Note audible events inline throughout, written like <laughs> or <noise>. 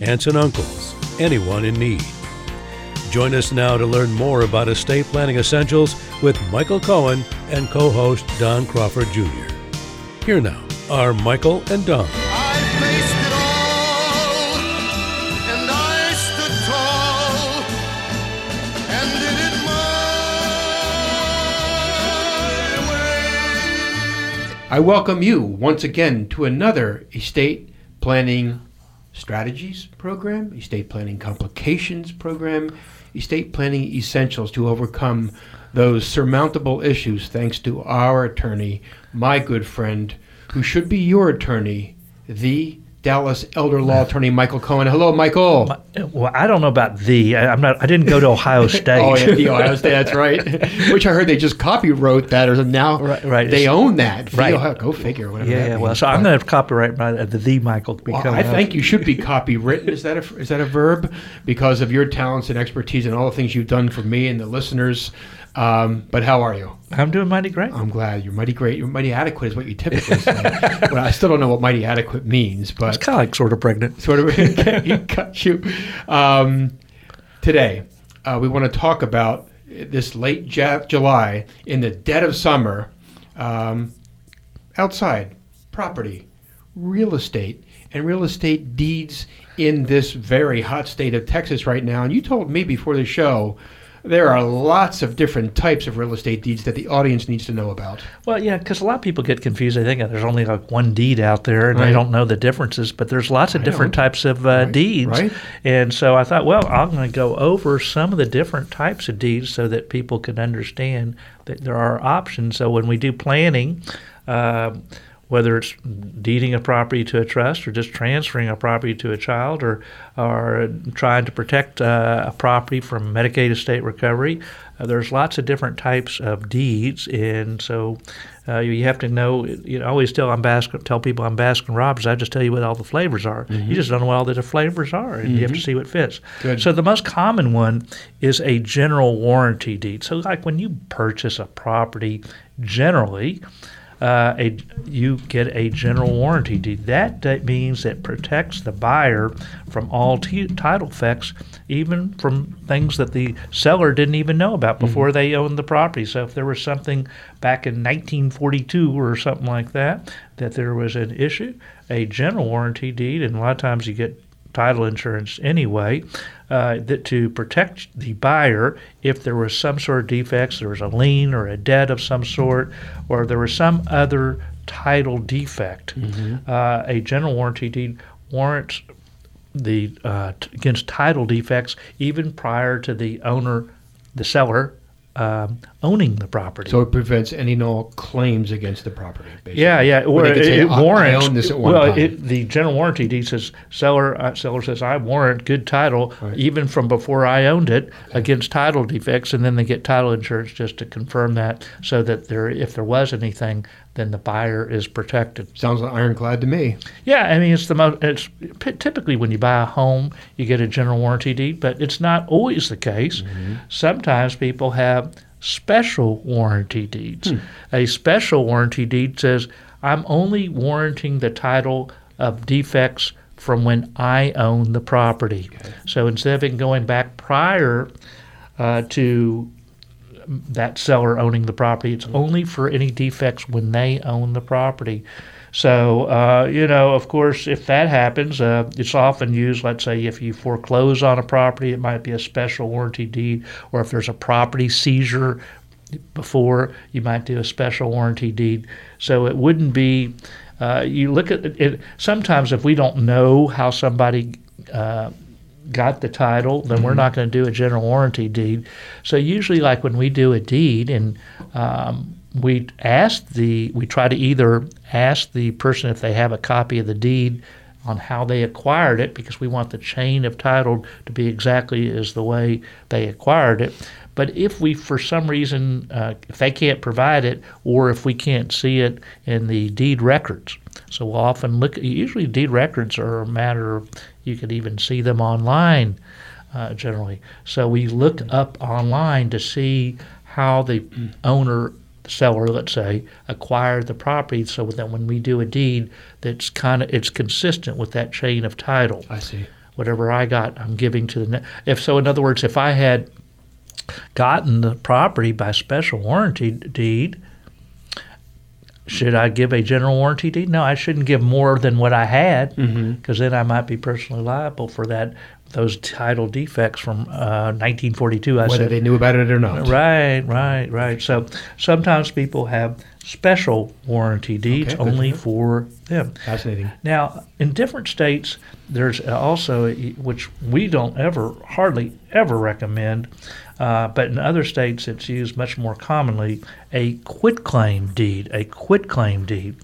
aunts and uncles, anyone in need. Join us now to learn more about estate planning essentials with Michael Cohen and co host Don Crawford Jr. Here now are Michael and Don. I faced it all, and I stood tall, and did it my way. I welcome you once again to another estate planning strategies program, estate planning complications program, estate planning essentials to overcome those surmountable issues thanks to our attorney, my good friend, who should be your attorney, the Dallas elder law attorney Michael Cohen. Hello, Michael. Well, I don't know about the. I- I'm not. I didn't go to Ohio <laughs> State. Oh, yeah, the Ohio State. That's right. <laughs> Which I heard they just copywrote that, or now Right, right. they own that. Right. Ohio- go figure. Whatever. yeah. that Well, so I'm going to copyright my uh, the the Michael. Well, Become I think you should be <laughs> copywritten. Is that a is that a verb? Because of your talents and expertise and all the things you've done for me and the listeners. Um, but how are you? I'm doing mighty great. I'm glad you're mighty great. You're mighty adequate is what you typically say. <laughs> well, I still don't know what mighty adequate means, but It's kind of like sort of pregnant. <laughs> sort of cut you. Um, today, uh, we want to talk about this late Ja- July in the dead of summer, um, outside property, real estate, and real estate deeds in this very hot state of Texas right now. And you told me before the show. There are lots of different types of real estate deeds that the audience needs to know about. Well, yeah, because a lot of people get confused. They think there's only like one deed out there, and Right. they don't know the differences. But there's lots of I different know. types of uh, Right, deeds, right. and so I thought, well, I'm going to go over some of the different types of deeds so that people can understand that there are options. So when we do planning. Uh, whether it's deeding a property to a trust or just transferring a property to a child or, or trying to protect uh, a property from Medicaid estate recovery. Uh, there's lots of different types of deeds, and so uh, you have to know. You know, I always tell I'm Baskin, tell people I'm Baskin Robbins. I just tell you what all the flavors are. You just don't know what all the flavors are, and you have to see what fits. Good. So the most common one is a general warranty deed. So like when you purchase a property, generally uh, a, you get a general warranty deed. That, means it protects the buyer from all t- title defects, even from things that the seller didn't even know about before they owned the property. So if there was something back in 1942 or something like that, that there was an issue, a general warranty deed, and a lot of times you get title insurance anyway, uh, that to protect the buyer if there was some sort of defects, there was a lien or a debt of some sort, or there was some other title defect. Uh, a general warranty deed warrants the uh, t- against title defects even prior to the owner, the seller, um, owning the property. So it prevents any and all claims against the property. Basically. Yeah, yeah. Or it, say, it "I- I warrants. own this at one well, time." It, the general warranty deed says seller uh, seller says I warrant good title Right. even from before I owned it against title defects, and then they get title insurance just to confirm that, so that there if there was anything, then the buyer is protected. Sounds like ironclad to me. Yeah, I mean it's the most. It's typically when you buy a home, you get a general warranty deed, but it's not always the case. Sometimes people have special warranty deeds. A special warranty deed says I'm only warranting the title of defects from when I own the property. So instead of it going back prior uh, to that seller owning the property. It's only for any defects when they own the property. So, uh, you know, of course, if that happens, uh, it's often used, let's say, if you foreclose on a property, it might be a special warranty deed, or if there's a property seizure before, you might do a special warranty deed. So it wouldn't be, uh, you look at it, sometimes if we don't know how somebody uh, got the title, then we're not going to do a general warranty deed. So usually, like when we do a deed, and um, we ask the, we try to either ask the person if they have a copy of the deed on how they acquired it because we want the chain of title to be exactly as the way they acquired it. But if we, for some reason, uh, if they can't provide it, or if we can't see it in the deed records, so we'll often look. Usually, deed records are a matter. of You could even see them online, uh, generally. So we look up online to see how the owner, the seller, let's say, acquired the property, so that when we do a deed, that's kind of it's consistent with that chain of title I see. whatever I got, I'm giving to the. Ne- if so, in other words, if I had gotten the property by special warranty deed, should I give a general warranty deed? No, I shouldn't give more than what I had, because then I might be personally liable for that those title defects from uh, 1942. I Whether said they knew about it or not. Right, right, right. So sometimes people have special warranty deeds Okay, only for them. Fascinating. Now, in different states, there's also, which we don't ever, hardly ever recommend, uh, but in other states it's used much more commonly, a quitclaim deed. A quitclaim deed.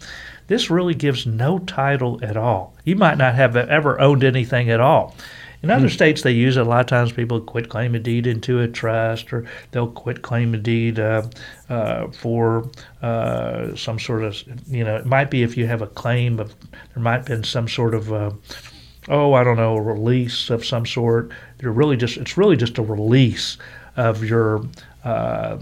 This really gives no title at all. You might not have ever owned anything at all. In other states, they use it. A lot of times, people quit claim a deed into a trust, or they'll quit claim a deed uh, uh, for uh, some sort of, you know, it might be if you have a claim of, there might have been some sort of, uh, oh, I don't know, a release of some sort. They're really just, it's really just a release of your uh,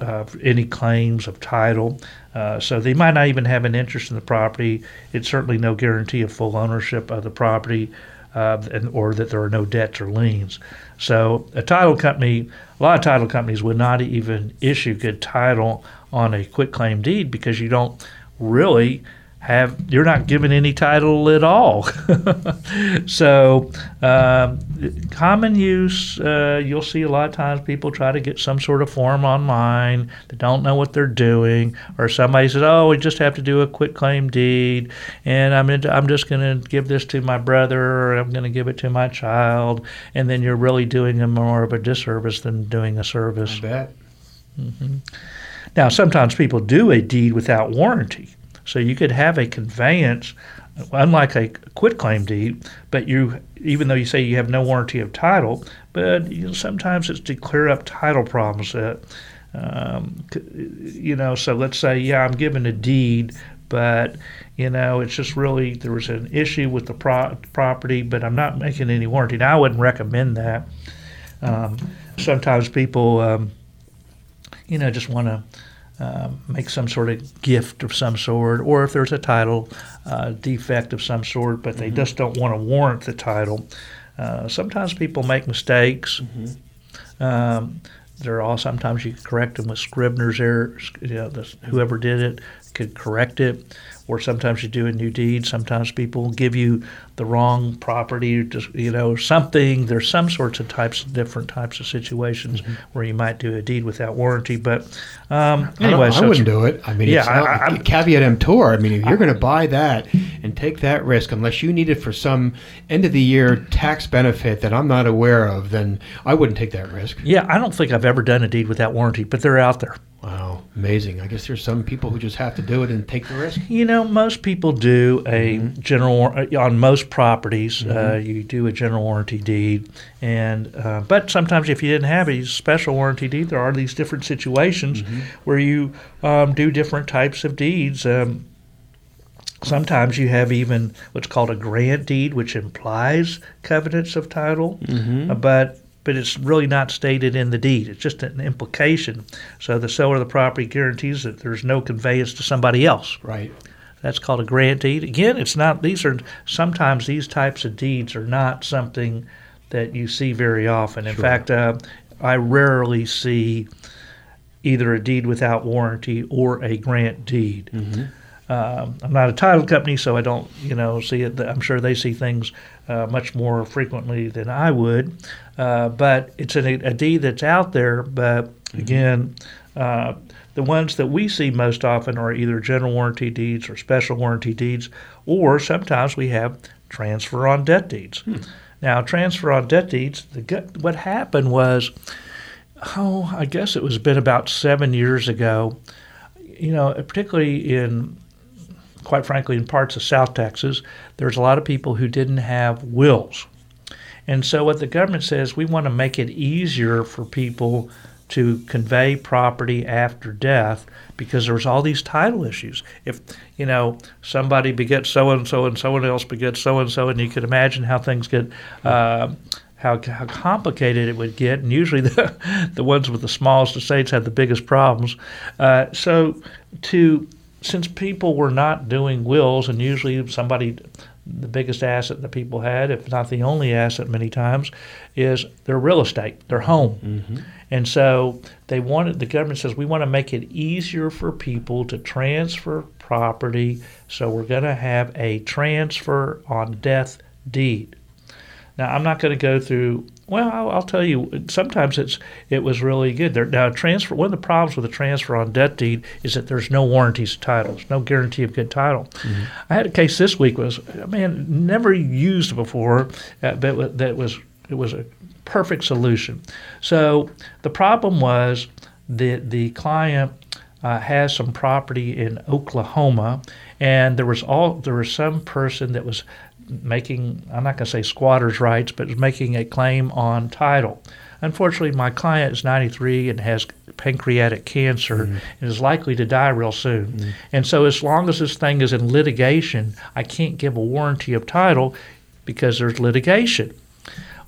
of any claims of title. Uh, so they might not even have an interest in the property. It's certainly no guarantee of full ownership of the property, uh, and, or that there are no debts or liens. So a title company, a lot of title companies would not even issue good title on a quitclaim deed because you don't really have you're not given any title at all. <laughs> so um, common use, uh, you'll see a lot of times people try to get some sort of form online. They don't know what they're doing, or somebody says, "Oh, we just have to do a quit claim deed, and I'm in, I'm just going to give this to my brother, or I'm going to give it to my child," and then you're really doing them more of a disservice than doing a service. I bet. Now, sometimes people do a deed without warranty. So you could have a conveyance, unlike a quitclaim deed, but you, even though you say you have no warranty of title, but you know, sometimes it's to clear up title problems that, um, you know, so let's say, yeah, I'm given a deed, but, you know, it's just really, there was an issue with the pro- property, but I'm not making any warranty. Now, I wouldn't recommend that. Um, sometimes people, um, you know, just want to um, make some sort of gift of some sort, or if there's a title uh, defect of some sort, but they just don't want to warrant the title. Uh, sometimes people make mistakes. Um, there are sometimes you can correct them with scrivener's errors. You know, the, whoever did it could correct it. Or sometimes you do a new deed. Sometimes people give you the wrong property, just you know something. There's some sorts of types, of different types of situations where you might do a deed without warranty. But um, I, anyway, I so it's- wouldn't do it. I mean, Yeah, it's not, I- I'm- caveat emptor. I mean, if you're going to buy that and take that risk, unless you need it for some end of the year tax benefit that I'm not aware of, then I wouldn't take that risk. Yeah, I don't think I've ever done a deed without warranty, but they're out there. Wow, amazing. I guess there's some people who just have to do it and take the risk. You know, most people do a general war- uh, on most properties. Uh, you do a general warranty deed, and uh, but sometimes if you didn't have a special warranty deed, there are these different situations where you um, do different types of deeds. Um, Sometimes you have even what's called a grant deed, which implies covenants of title, uh, but but it's really not stated in the deed. It's just an implication. So the seller of the property guarantees that there's no conveyance to somebody else. Right. That's called a grant deed. Again, it's not. These are sometimes these types of deeds are not something that you see very often. In Sure. fact, uh, I rarely see either a deed without warranty or a grant deed. Um, I'm not a title company, so I don't, you know, see it. I'm sure they see things uh, much more frequently than I would. Uh, but it's a, a deed that's out there. But again, uh, the ones that we see most often are either general warranty deeds or special warranty deeds, or sometimes we have transfer on death deeds. Now, transfer on death deeds, the, what happened was, oh, I guess it was been about seven years ago. You know, particularly in quite frankly, in parts of South Texas, there's a lot of people who didn't have wills. And so, what the government says, we want to make it easier for people to convey property after death because there's all these title issues. If you know somebody begets so and so and someone else begets so and so, and you could imagine how things get. Uh, how, how complicated it would get, and usually <laughs> the, the ones with the smallest estates have the biggest problems. Uh, so, to since people were not doing wills, and usually somebody the biggest asset that people had, if not the only asset many times, is their real estate, their home. Mm-hmm. And so they wanted, the government says, we want to make it easier for people to transfer property. So we're going to have a transfer on death deed. Now, I'm not going to go through. Well, I'll, I'll tell you. Sometimes it's it was really good. There, now, transfer. One of the problems with a transfer on death deed is that there's no warranties of titles, no guarantee of good title. I had a case this week was a man never used before, uh, but that was it was a perfect solution. So the problem was that the client uh, has some property in Oklahoma, and there was all there was some person that was making I'm not going to say squatters' rights, but making a claim on title. Unfortunately, my client is 93 and has pancreatic cancer and is likely to die real soon. And so, as long as this thing is in litigation, I can't give a warranty of title because there's litigation.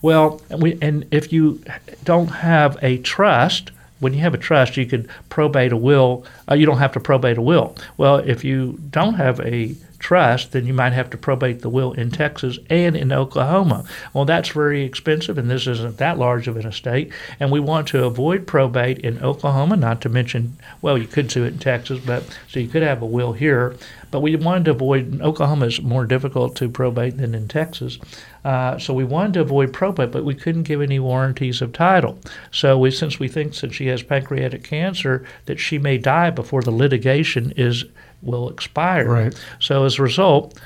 Well, and we, and if you don't have a trust, when you have a trust, you could probate a will. Uh, you don't have to probate a will. Well, if you don't have a trust, then you might have to probate the will in Texas and in Oklahoma. Well, that's very expensive, and this isn't that large of an estate. And we want to avoid probate in Oklahoma, not to mention, well, you could do it in Texas, but so you could have a will here. But we wanted to avoid, Oklahoma is more difficult to probate than in Texas. Uh, so we wanted to avoid probate, but we couldn't give any warranties of title. So we, since we think that she has pancreatic cancer, that she may die before the litigation is will expire. Right. So as a result,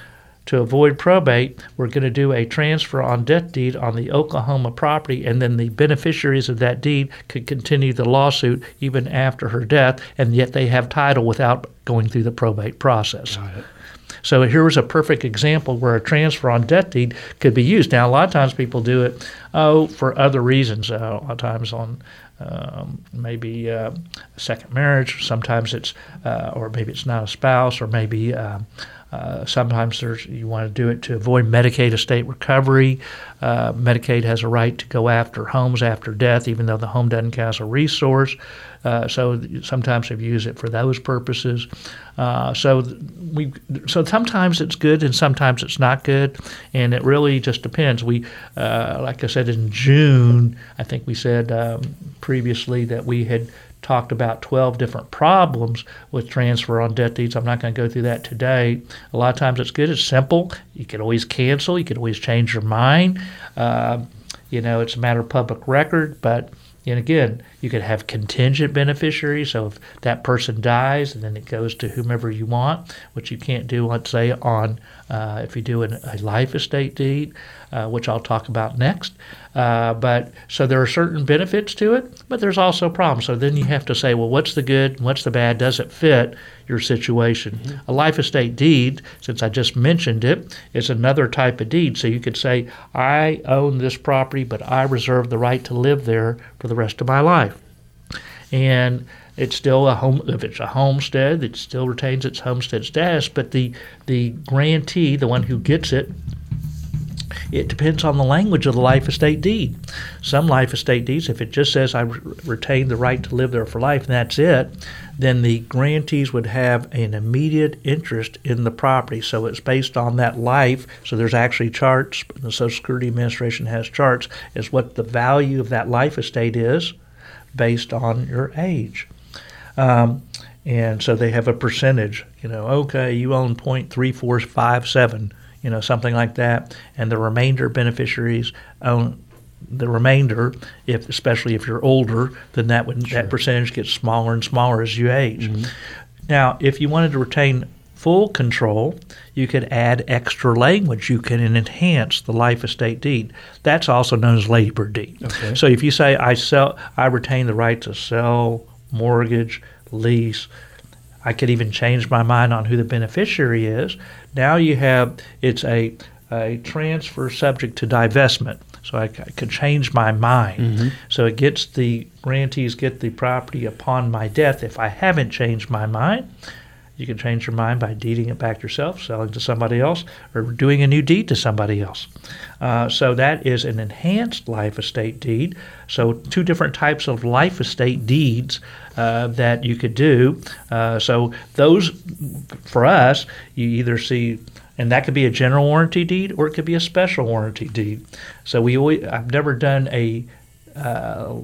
to avoid probate, we're going to do a transfer on death deed on the Oklahoma property, and then the beneficiaries of that deed could continue the lawsuit even after her death, and yet they have title without going through the probate process. So here was a perfect example where a transfer on death deed could be used. Now, a lot of times people do it, oh, for other reasons. Uh, a lot of times on um, maybe uh, a second marriage. Sometimes it's, uh, or maybe it's not a spouse, or maybe. Uh, uh, sometimes you want to do it to avoid Medicaid estate recovery. Uh, Medicaid has a right to go after homes after death, even though the home doesn't count as a resource. Uh, so sometimes they've used it for those purposes. Uh, so we, so sometimes it's good and sometimes it's not good, and it really just depends. We, uh, like I said in June, I think we said um, previously that we had talked about 12 different problems with transfer on death deeds. I'm not going to go through that today. A lot of times it's good. It's simple. You can always cancel. You can always change your mind. Uh, you know, it's a matter of public record, but and again, you could have contingent beneficiaries. So if that person dies, and then it goes to whomever you want, which you can't do, let's say, on uh, if you do an, a life estate deed, uh, which I'll talk about next. Uh, but so there are certain benefits to it, but there's also problems. So then you have to say, well, what's the good? What's the bad? Does it fit your situation? A life estate deed, since I just mentioned it, is another type of deed. So you could say, I own this property, but I reserve the right to live there for the rest of my life. And it's still a home. If it's a homestead, it still retains its homestead status. But the the grantee, the one who gets it, it depends on the language of the life estate deed. Some life estate deeds, if it just says I retain the right to live there for life and that's it, then the grantees would have an immediate interest in the property. So it's based on that life. So there's actually charts. The Social Security Administration has charts as what the value of that life estate is based on your age. Um, and so they have a percentage. You know, okay, you own 0.3457, you know, something like that, and the remainder beneficiaries own the remainder. If especially if you're older, then that would that percentage gets smaller and smaller as you age. Mm-hmm. Now, if you wanted to retain full control, you could add extra language. You can enhance the life estate deed. That's also known as ladybird deed. Okay. So if you say I sell, I retain the right to sell, mortgage, lease. I could even change my mind on who the beneficiary is. Now you have it's a a transfer subject to divestment. So I, c- I could change my mind. Mm-hmm. So it gets the grantees get the property upon my death if I haven't changed my mind. You can change your mind by deeding it back yourself, selling to somebody else, or doing a new deed to somebody else. Uh, so that is an enhanced life estate deed. So two different types of life estate deeds uh, that you could do. Uh, so those, for us, you either see, and that could be a general warranty deed or it could be a special warranty deed. So we always, I've never done a uh,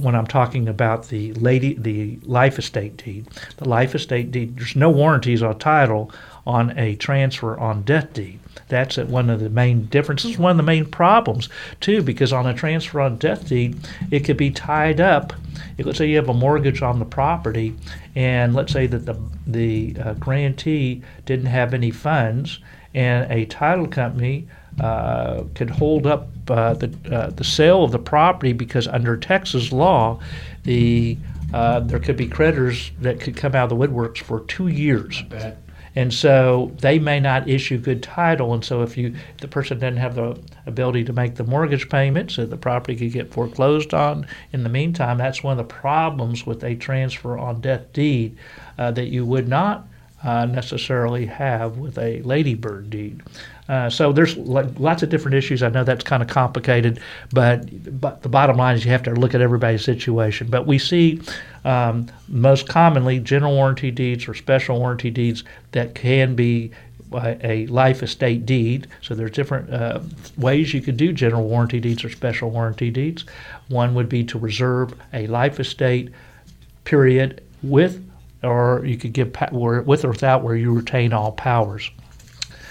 when I'm talking about the lady, the life estate deed. The life estate deed, there's no warranties on title on a transfer on death deed. That's one of the main differences, one of the main problems too, because on a transfer on death deed, it could be tied up. Let's say you have a mortgage on the property, and let's say that the the uh, grantee didn't have any funds, and a title company uh, could hold up uh, the uh, the sale of the property because under Texas law, the uh, there could be creditors that could come out of the woodworks for two years, and so they may not issue good title. And so if you if the person doesn't have the ability to make the mortgage payments, so the property could get foreclosed on. In the meantime, that's one of the problems with a transfer on death deed uh, that you would not uh, necessarily have with a ladybird deed. Uh, so there's lo- lots of different issues. I know that's kind of complicated, but but the bottom line is you have to look at everybody's situation. But we see um, most commonly general warranty deeds or special warranty deeds that can be a a life estate deed. So there's different uh, ways you could do general warranty deeds or special warranty deeds. One would be to reserve a life estate period with, or you could give pa- with or without where you retain all powers.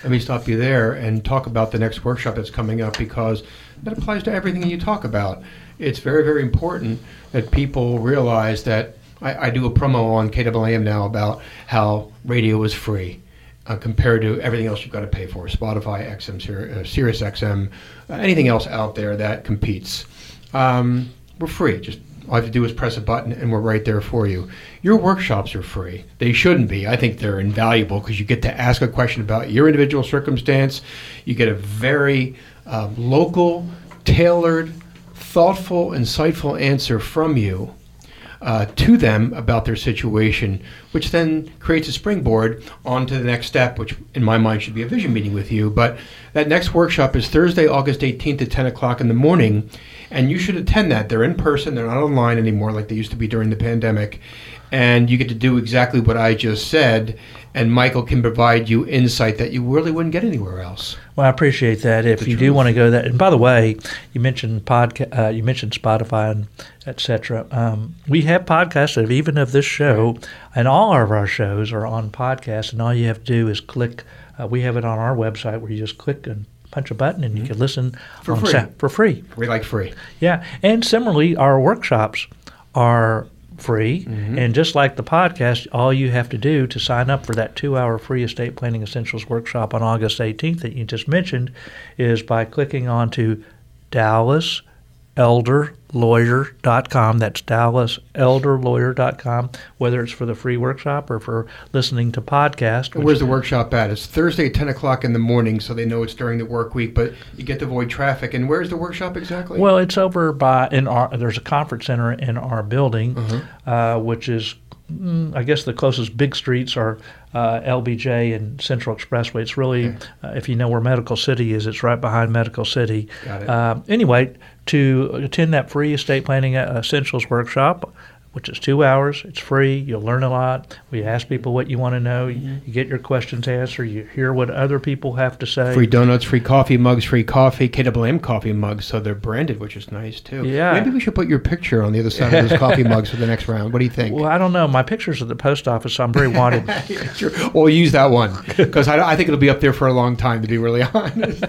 Let me stop you there and talk about the next workshop that's coming up because that applies to everything you talk about. It's very, very important that people realize that I, I do a promo on KAAM now about how radio is free uh, compared to everything else you've got to pay for Spotify, XM, Sir- uh, Sirius XM, uh, anything else out there that competes. Um, we're free. Just all you have to do is press a button and we're right there for you. Your workshops are free. They shouldn't be. I think they're invaluable because you get to ask a question about your individual circumstance. You get a very um, local, tailored, thoughtful, insightful answer from you uh, to them about their situation, which then creates a springboard onto the next step, which in my mind should be a vision meeting with you. But that next workshop is Thursday, August 18th at 10 o'clock in the morning, and you should attend that. They're in person, they're not online anymore like they used to be during the pandemic. And you get to do exactly what I just said, and Michael can provide you insight that you really wouldn't get anywhere else. Well, I appreciate that. If The you do want to go that, and by the way, you mentioned podca- uh, you mentioned Spotify and etc. Um, we have podcasts of even of this show, and all of our shows are on podcast. And all you have to do is click. Uh, we have it on our website where you just click and punch a button, and you can listen Mm-hmm. For on free. sa- for free. We like free. Yeah, and similarly, our workshops are free, Mm-hmm. and just like the podcast, all you have to do to sign up for that two-hour free estate planning essentials workshop on August 18th that you just mentioned is by clicking on to DallasElderLawyer.com. That's DallasElderLawyer.com. Whether it's for the free workshop or for listening to podcast. Where's the workshop at? It's Thursday at 10 o'clock in the morning, so they know it's during the work week, but you get to avoid traffic. And where's the workshop exactly? Well, it's over by in our. There's a conference center in our building, uh, which is, mm, I guess, the closest big streets are uh, LBJ and Central Expressway. It's really, Okay. uh, if you know where Medical City is, it's right behind Medical City. Got it. Uh, anyway, to attend that free estate planning uh, essentials workshop. Which is two hours. It's free. You'll learn a lot. We ask people what you want to know. You, you get your questions answered. You hear what other people have to say. free donuts, free coffee mugs, free coffee, KWM coffee mugs, so they're branded, which is nice too. Yeah. Maybe we should put your picture on the other side of those coffee <laughs> mugs for the next round. What do you think? Well, I don't know. My picture's at the post office, so I'm very wanted. <laughs> sure. We'll use that one because I, I think it'll be up there for a long time, to be really <laughs> honest.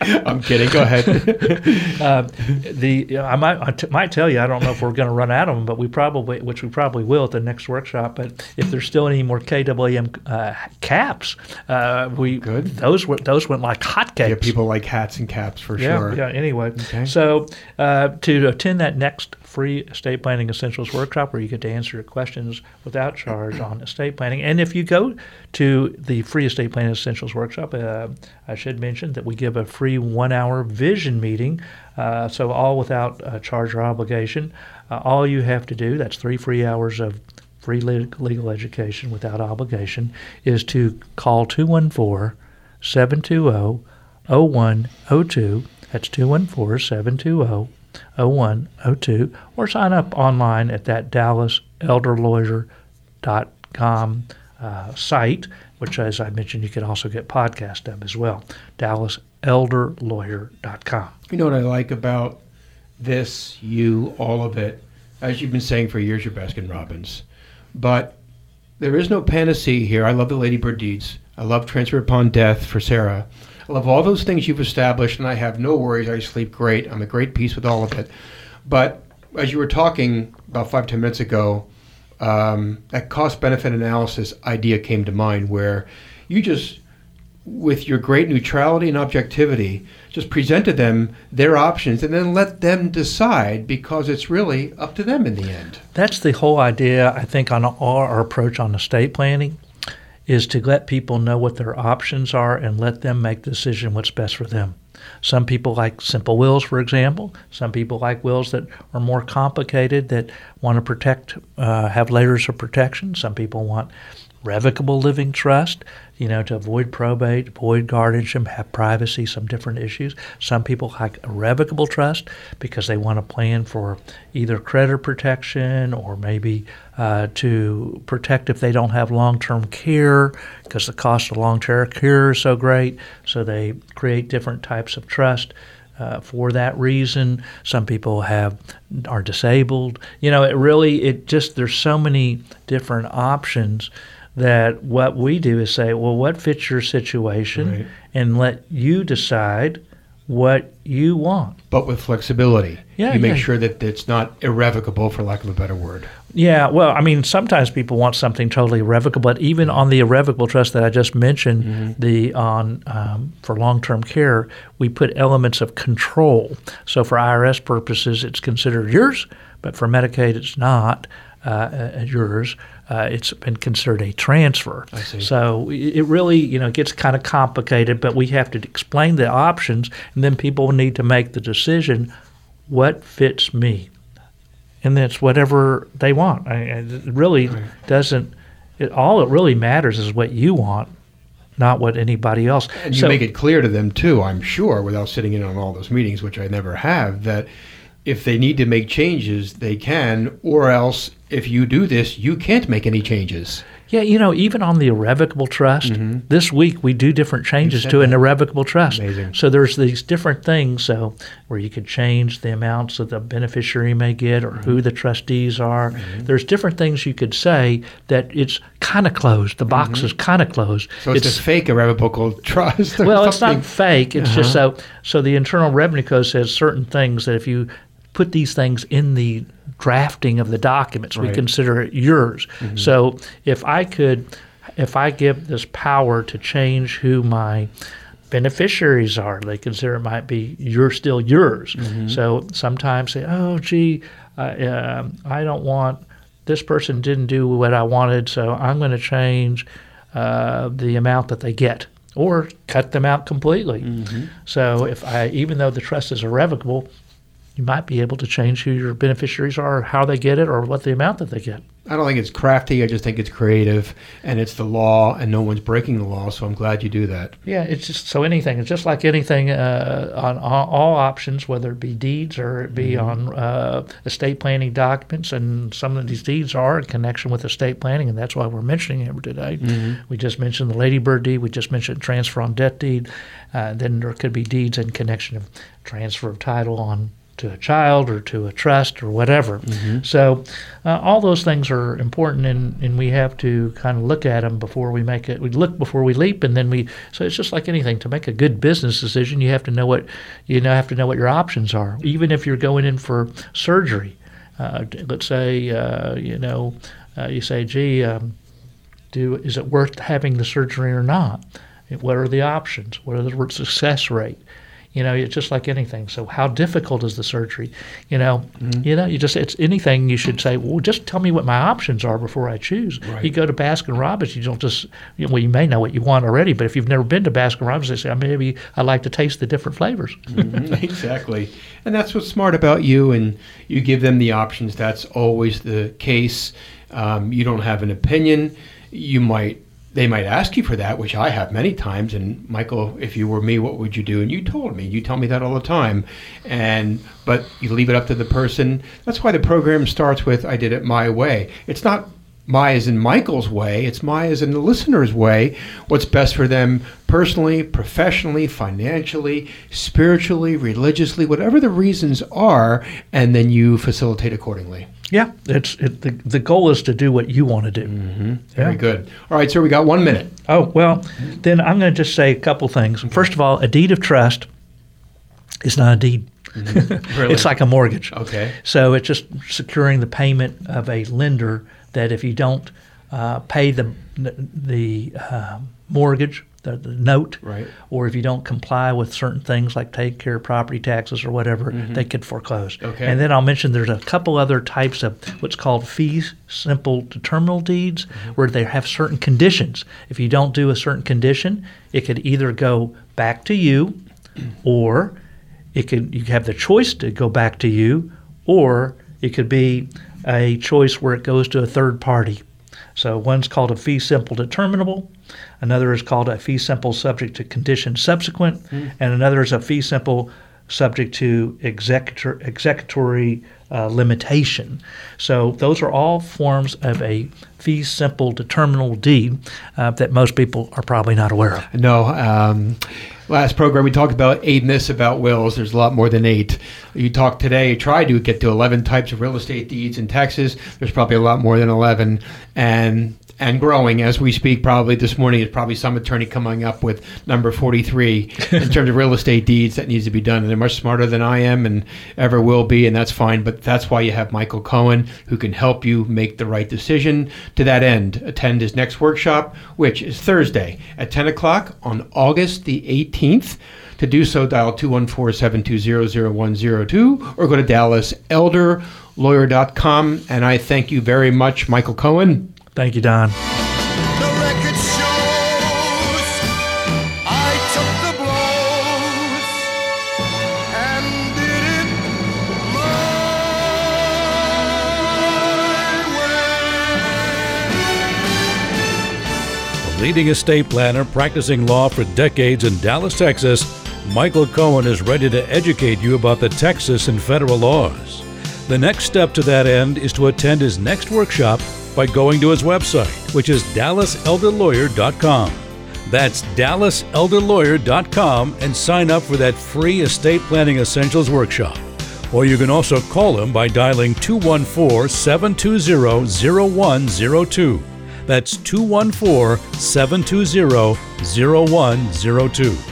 I'm kidding. Go ahead. Uh, the I might I t- might tell you I don't know if we're going to run out of them, but we probably which we probably will at the next workshop. But if there's still any more KWM uh, caps, uh, we Good. those were those went like hotcakes. yeah, people like hats and caps for Yeah, sure. yeah. Anyway, Okay. so uh, to attend that next free estate planning essentials workshop, where you get to answer your questions without charge on estate planning, and if you go to the free estate planning essentials workshop, uh, I should mention that we give a free one-hour vision meeting, uh, so all without uh, charge or obligation. Uh, all you have to do, that's three free hours of free legal education without obligation, is to call 214 720 0102. That's 214 720 0102. Or sign up online at that DallasElderLawyer.com uh, site, which, as I mentioned, you can also get podcast of as well. DallasElderLawyer.com. You know what I like about this, you, all of it, as you've been saying for years, you're Baskin Robbins. But there is no panacea here. I love the Lady Bird deeds. I love transfer upon death for Sarah. I love all those things you've established, and I have no worries. I sleep great. I'm at great peace with all of it. But as you were talking about five, ten minutes ago, um, that cost benefit analysis idea came to mind where you just with your great neutrality and objectivity, just presented them their options and then let them decide because it's really up to them in the end. That's the whole idea, I think, on our, approach on estate planning is to let people know what their options are and let them make the decision what's best for them. Some people like simple wills, for example. Some people like wills that are more complicated that want to protect, uh, have layers of protection. Some people want revocable living trust, you know, to avoid probate, avoid guardianship, have privacy, some different issues. Some people like a revocable trust because they want to plan for either credit protection or maybe uh, to protect if they don't have long-term care because the cost of long-term care is so great. So they create different types of trust. Uh, for that reason, some people have are disabled. You know, it really it just there's so many different options that what we do is say, well, what fits your situation, Right. and let you decide what you want. But with flexibility. Yeah, you make yeah. sure that it's not irrevocable for lack of a better word. Yeah, well, I mean, sometimes people want something totally irrevocable, but even on the irrevocable trust that I just mentioned, the on um, for long-term care, we put elements of control. So for IRS purposes, it's considered yours, but for Medicaid, it's not uh, uh, yours. Uh, it's been considered a transfer. I see. So it it really, you know, gets kind of complicated, but we have to explain the options, and then people need to make the decision: what fits me and it's whatever they want. I, it really Right. doesn't. It, all it really matters is what you want, not what anybody else. And you make it clear to them too, I'm sure, without sitting in on all those meetings, which I never have, that if they need to make changes, they can, or else if you do this, you can't make any changes. Yeah, you know, even on the irrevocable trust, mm-hmm. this week we do different changes to an that. irrevocable trust. Amazing. So there's these different things. So where you could change the amounts that the beneficiary may get or who mm-hmm. the trustees are. Mm-hmm. There's different things you could say that it's kind of closed. The box is kind of closed. So it's, a fake irrevocable <laughs> trust. well, it's not fake. It's just uh-huh. so so the Internal Revenue Code says certain things that if you put these things in the drafting of the documents, we consider it yours. So if I could, if I give this power to change who my beneficiaries are, they consider it might be you're still yours. So sometimes say, oh, gee, uh, um I don't want this person didn't do what I wanted, so I'm going to change uh, the amount that they get, or cut them out completely. So if I, even though the trust is irrevocable, you might be able to change who your beneficiaries are, how they get it, or what the amount that they get. I don't think it's crafty. I just think it's creative, and it's the law, and no one's breaking the law. So I'm glad you do that. Yeah, it's just so anything. It's just like anything uh, on all, all options, whether it be deeds or it be on uh, estate planning documents. And some of these deeds are in connection with estate planning, and that's why we're mentioning it today. We just mentioned the Ladybird deed. We just mentioned transfer on death deed. Uh, then there could be deeds in connection of transfer of title on to a child or to a trust or whatever. So, uh, all those things are important, and, and we have to kind of look at them before we make it. We look before we leap, and then we. So it's just like anything. To make a good business decision, you have to know what you know. Have to know what your options are. Even if you're going in for surgery, uh, let's say uh, you know uh, you say, "Gee, um, do is it worth having the surgery or not? What are the options? What are the success rate? You know, it's just like anything. So, how difficult is the surgery? You know, you know, you just it's anything. You should say, well, just tell me what my options are before I choose. Right. You go to Baskin Robbins, you don't just you know, well, you may know what you want already, but if you've never been to Baskin Robbins, they say, maybe I like to taste the different flavors. Mhm, <laughs> exactly. And that's what's smart about you, and you give them the options. That's always the case. Um, you don't have an opinion. You might, they might ask you for that, which I have many times. And Michael, if you were me, what would you do? And you told me. You tell me that all the time. And but you leave it up to the person. That's why the program starts with "I did it my way." It's not my as in Michael's way. It's my as in the listener's way. What's best for them personally, professionally, financially, spiritually, religiously, whatever the reasons are, and then you facilitate accordingly. Yeah, it's it, the the goal is to do what you want to do. Mm-hmm. Very Yeah. good. All right, sir, we got one minute. Oh, well, then I'm going to just say a couple things. First of all, a deed of trust is not a deed. Mm-hmm. <laughs> Really? It's like a mortgage. Okay. So it's just securing the payment of a lender that if you don't uh, pay the the uh, mortgage, the, the note, Right. or if you don't comply with certain things like take care of property taxes or whatever, they could foreclose. Okay. And then I'll mention there's a couple other types of what's called fees simple determinable deeds where they have certain conditions. If you don't do a certain condition, it could either go back to you <clears throat> or it could you have the choice to go back to you or it could be a choice where it goes to a third party. So one's called a fee simple determinable, another is called a fee simple subject to condition subsequent, and another is a fee simple subject to executor, executory uh, limitation. So those are all forms of a fee simple determinable deed uh, that most people are probably not aware of. No. Um, last program we talked about eight myths about wills. There's a lot more than eight. You talked today, tried to get to 11 types of real estate deeds in Texas. There's probably a lot more than 11, and and growing as we speak. Probably this morning is probably some attorney coming up with number 43 <laughs> in terms of real estate deeds that needs to be done. And they're much smarter than I am and ever will be, and that's fine. But that's why you have Michael Cohen who can help you make the right decision. To that end, attend his next workshop, which is Thursday at 10 o'clock on August the 18th. To do so, dial 214-720-0102 or go to dallaselderlawyer.com. And I thank you very much, Michael Cohen. Thank you, Don. The record shows I took the blows and did it my way. A leading estate planner practicing law for decades in Dallas, Texas, Michael Cohen is ready to educate you about the Texas and federal laws. The next step to that end is to attend his next workshop by going to his website, which is dallaselderlawyer.com. That's dallaselderlawyer.com and sign up for that free estate planning essentials workshop. Or you can also call him by dialing 214 720 0102. That's 214 720 0102.